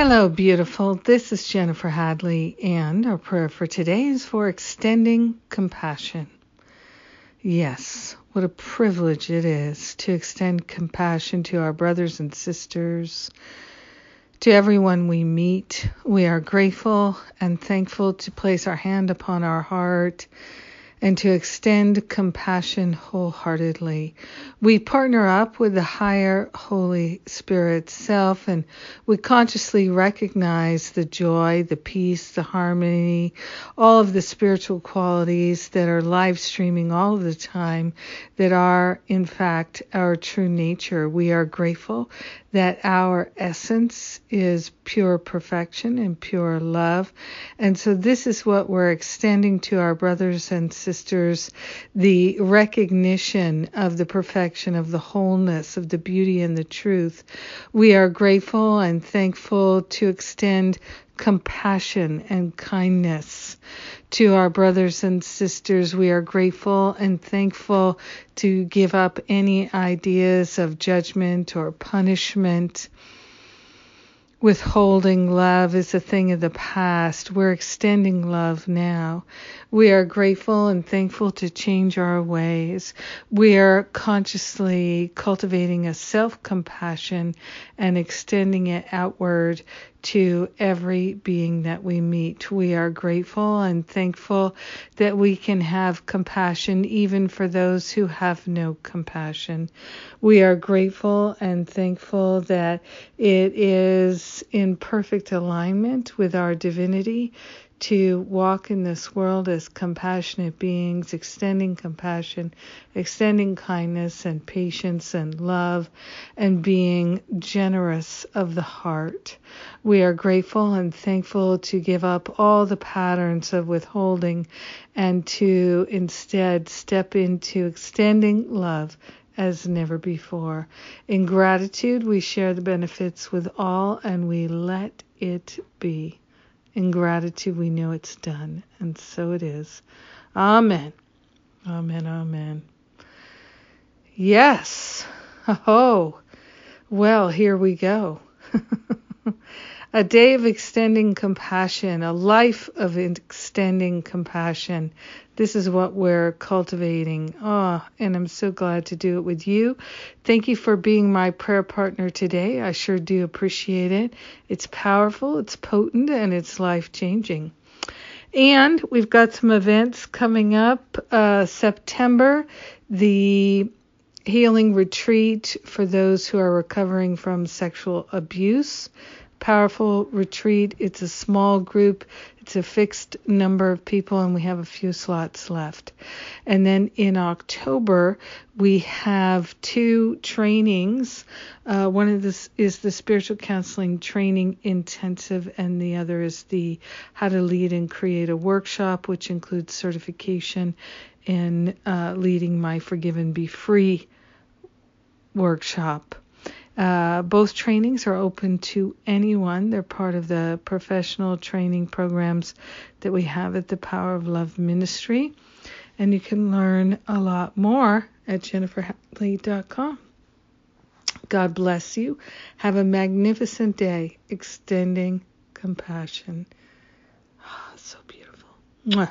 Hello, beautiful. This is Jennifer Hadley, and our prayer for today is for extending compassion. Yes, what a privilege it is to extend compassion to our brothers and sisters, to everyone we meet. We are grateful and thankful to place our hand upon our heart and to extend compassion wholeheartedly. We partner up with the higher Holy Spirit self and we consciously recognize the joy, the peace, the harmony, all of the spiritual qualities that are live streaming all the time that are in fact our true nature. We are grateful that our essence is pure perfection and pure love. And so this is what we're extending to our brothers and sisters the recognition of the perfection, of the wholeness, of the beauty and the truth. We are grateful and thankful to extend compassion and kindness to our brothers and sisters. We are grateful and thankful to give up any ideas of judgment or punishment. Withholding love is a thing of the past. We're extending love now. We are grateful and thankful to change our ways. We are consciously cultivating a self compassion and extending it outward to every being that we meet. We are grateful and thankful that we can have compassion even for those who have no compassion. We are grateful and thankful that it is in perfect alignment with our divinity to walk in this world as compassionate beings, extending compassion, extending kindness and patience and love, and being generous of the heart. We are grateful and thankful to give up all the patterns of withholding and to instead step into extending love as never before. In gratitude, we share the benefits with all and we let it be. In gratitude, we know it's done, and so it is. Amen. Amen. Amen. Yes. Oh, well, here we go. a day of extending compassion, a life of extending compassion. This is what we're cultivating. Oh, and I'm so glad to do it with you. Thank you for being my prayer partner today. I sure do appreciate it. It's powerful, it's potent, and it's life changing. And we've got some events coming up. Uh, September, the healing retreat for those who are recovering from sexual abuse powerful retreat. It's a small group, it's a fixed number of people, and we have a few slots left. And then in October, we have two trainings. Uh, one of this is the spiritual counseling training intensive, and the other is the how to lead and create a workshop, which includes certification in uh, leading my Forgive and Be Free workshop. Uh, both trainings are open to anyone. They're part of the professional training programs that we have at the Power of Love Ministry. And you can learn a lot more at jenniferhadley.com. God bless you. Have a magnificent day extending compassion. Oh, so beautiful. Mwah.